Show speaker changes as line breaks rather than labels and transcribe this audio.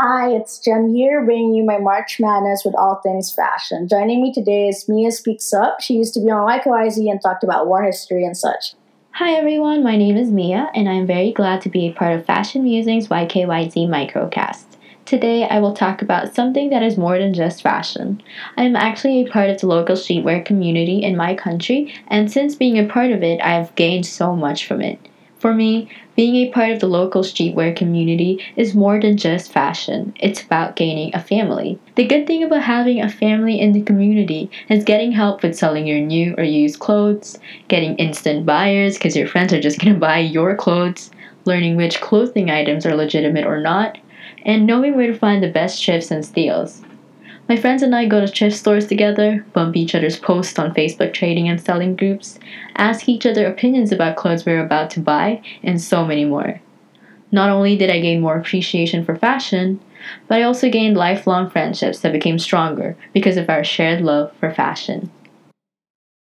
Hi, it's Jem here, bringing you my March Madness with all things fashion. Joining me today is Mia Speaks Up. She used to be on YKYZ and talked about war history and such.
Hi everyone, my name is Mia, and I'm very glad to be a part of Fashion Musings YKYZ Microcast. Today, I will talk about something that is more than just fashion. I am actually a part of the local streetwear community in my country, and since being a part of it, I have gained so much from it. For me, being a part of the local streetwear community is more than just fashion. It's about gaining a family. The good thing about having a family in the community is getting help with selling your new or used clothes, getting instant buyers because your friends are just going to buy your clothes, learning which clothing items are legitimate or not, and knowing where to find the best shifts and steals. My friends and I go to thrift stores together, bump each other's posts on Facebook trading and selling groups, ask each other opinions about clothes we're about to buy, and so many more. Not only did I gain more appreciation for fashion, but I also gained lifelong friendships that became stronger because of our shared love for fashion.